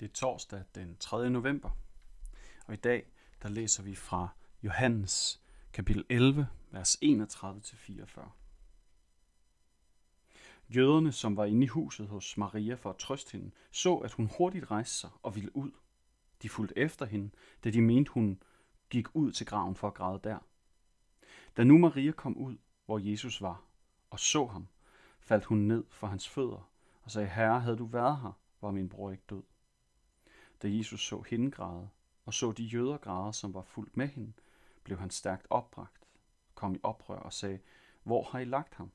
Det er torsdag den 3. november, og i dag der læser vi fra Johannes kapitel 11, vers 31-44. Jøderne, som var inde i huset hos Maria for at trøste hende, så, at hun hurtigt rejste sig og ville ud. De fulgte efter hende, da de mente, hun gik ud til graven for at græde der. Da nu Maria kom ud, hvor Jesus var, og så ham, faldt hun ned for hans fødder og sagde, Herre, havde du været her, var min bror ikke død. Da Jesus så hende græde, og så de jøder græde, som var fuldt med hende, blev han stærkt opbragt, kom i oprør og sagde, Hvor har I lagt ham?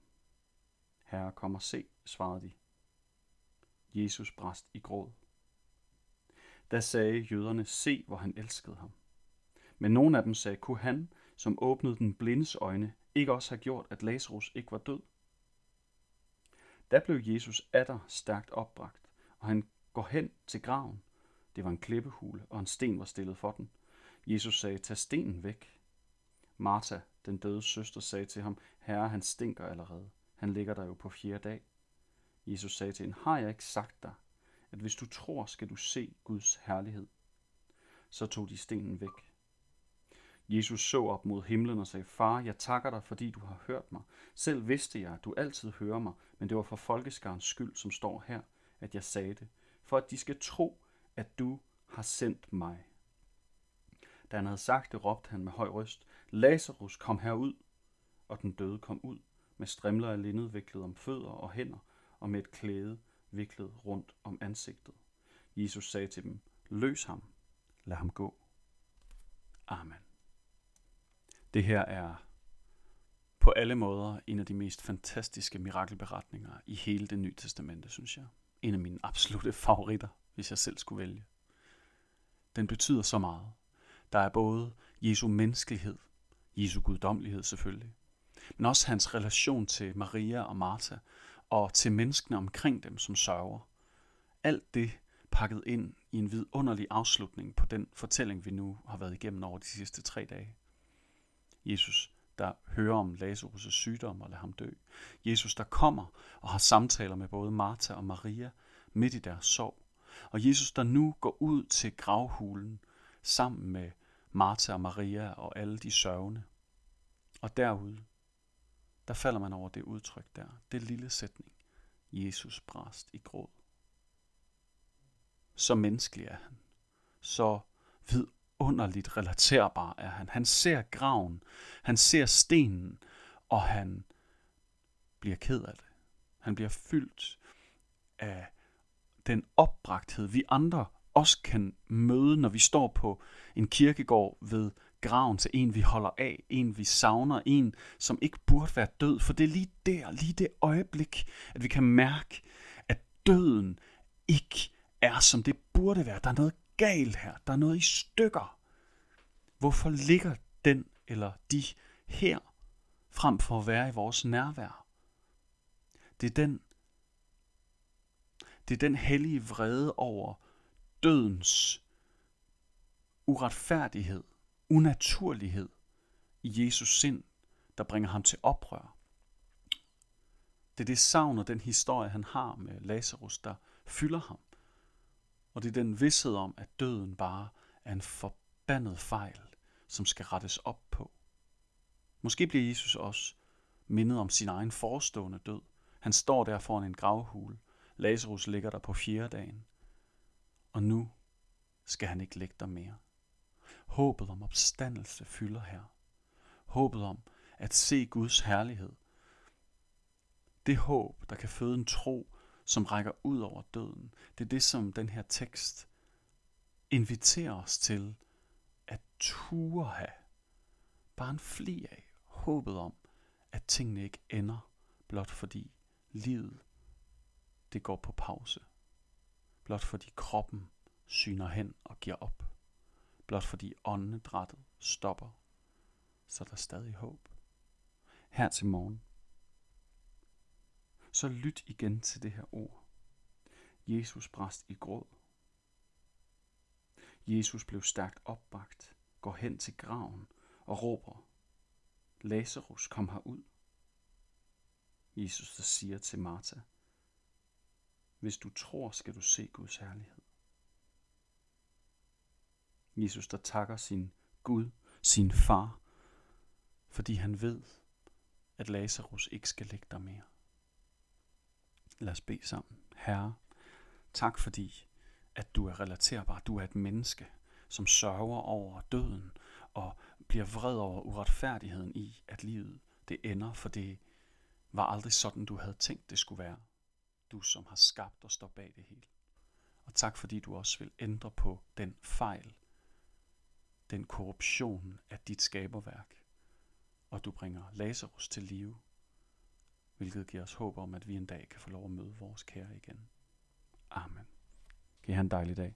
Herre, kom og se, svarede de. Jesus brast i gråd. Da sagde jøderne, se, hvor han elskede ham. Men nogle af dem sagde, kunne han, som åbnede den blindes øjne, ikke også have gjort, at Lazarus ikke var død? Da blev Jesus atter stærkt opbragt, og han går hen til graven. Det var en klippehule, og en sten var stillet for den. Jesus sagde, tag stenen væk. Martha, den døde søster, sagde til ham, Herre, han stinker allerede. Han ligger der jo på fjerde dag. Jesus sagde til hende, har jeg ikke sagt dig, at hvis du tror, skal du se Guds herlighed? Så tog de stenen væk. Jesus så op mod himlen og sagde, Far, jeg takker dig, fordi du har hørt mig. Selv vidste jeg, at du altid hører mig, men det var for folkeskarens skyld, som står her, at jeg sagde det, for at de skal tro, at du har sendt mig. Da han havde sagt det, råbte han med høj røst, Lazarus, kom herud! Og den døde kom ud, med strimler af linned viklet om fødder og hænder, og med et klæde viklet rundt om ansigtet. Jesus sagde til dem, løs ham, lad ham gå. Amen. Det her er på alle måder en af de mest fantastiske mirakelberetninger i hele det nye testamente, synes jeg. En af mine absolute favoritter, hvis jeg selv skulle vælge. Den betyder så meget. Der er både Jesu menneskelighed, Jesu guddommelighed selvfølgelig, men også hans relation til Maria og Martha, og til menneskene omkring dem, som sørger. Alt det pakket ind i en vidunderlig afslutning på den fortælling, vi nu har været igennem over de sidste tre dage. Jesus, der hører om Lazarus' sygdom og lader ham dø. Jesus, der kommer og har samtaler med både Martha og Maria midt i deres sorg. Og Jesus, der nu går ud til gravhulen sammen med Martha og Maria og alle de sørgende. Og derude, der falder man over det udtryk der, det lille sætning. Jesus brast i gråd. Så menneskelig er han. Så vidunderligt relaterbar er han. Han ser graven, han ser stenen, og han bliver ked af det. Han bliver fyldt af den opbragthed, vi andre også kan møde, når vi står på en kirkegård ved graven til en, vi holder af, en, vi savner, en, som ikke burde være død. For det er lige der, lige det øjeblik, at vi kan mærke, at døden ikke er, som det burde være. Der er noget galt her. Der er noget i stykker. Hvorfor ligger den eller de her, frem for at være i vores nærvær? Det er den, det er den hellige vrede over dødens uretfærdighed, unaturlighed i Jesus sind, der bringer ham til oprør. Det er det savn og den historie, han har med Lazarus, der fylder ham. Og det er den vidshed om, at døden bare er en forbandet fejl, som skal rettes op på. Måske bliver Jesus også mindet om sin egen forestående død. Han står der foran en gravhule. Lazarus ligger der på fjerde dagen. Og nu skal han ikke ligge der mere. Håbet om opstandelse fylder her. Håbet om at se Guds herlighed. Det håb, der kan føde en tro, som rækker ud over døden. Det er det, som den her tekst inviterer os til at ture have. Bare en fli af håbet om, at tingene ikke ender, blot fordi livet det går på pause. Blot fordi kroppen syner hen og giver op blot fordi åndedrættet stopper, så der er stadig håb. Her til morgen. Så lyt igen til det her ord. Jesus brast i gråd. Jesus blev stærkt opbagt, går hen til graven og råber, Lazarus, kom herud. Jesus der siger til Martha, hvis du tror, skal du se Guds herlighed. Jesus, der takker sin Gud, sin far, fordi han ved, at Lazarus ikke skal ligge der mere. Lad os bede sammen. Herre, tak fordi, at du er relaterbar. Du er et menneske, som sørger over døden og bliver vred over uretfærdigheden i, at livet det ender, for det var aldrig sådan, du havde tænkt, det skulle være. Du, som har skabt og står bag det hele. Og tak fordi du også vil ændre på den fejl, den korruption af dit skaberværk, og du bringer Lazarus til live, hvilket giver os håb om, at vi en dag kan få lov at møde vores kære igen. Amen. Kan I have en dejlig dag.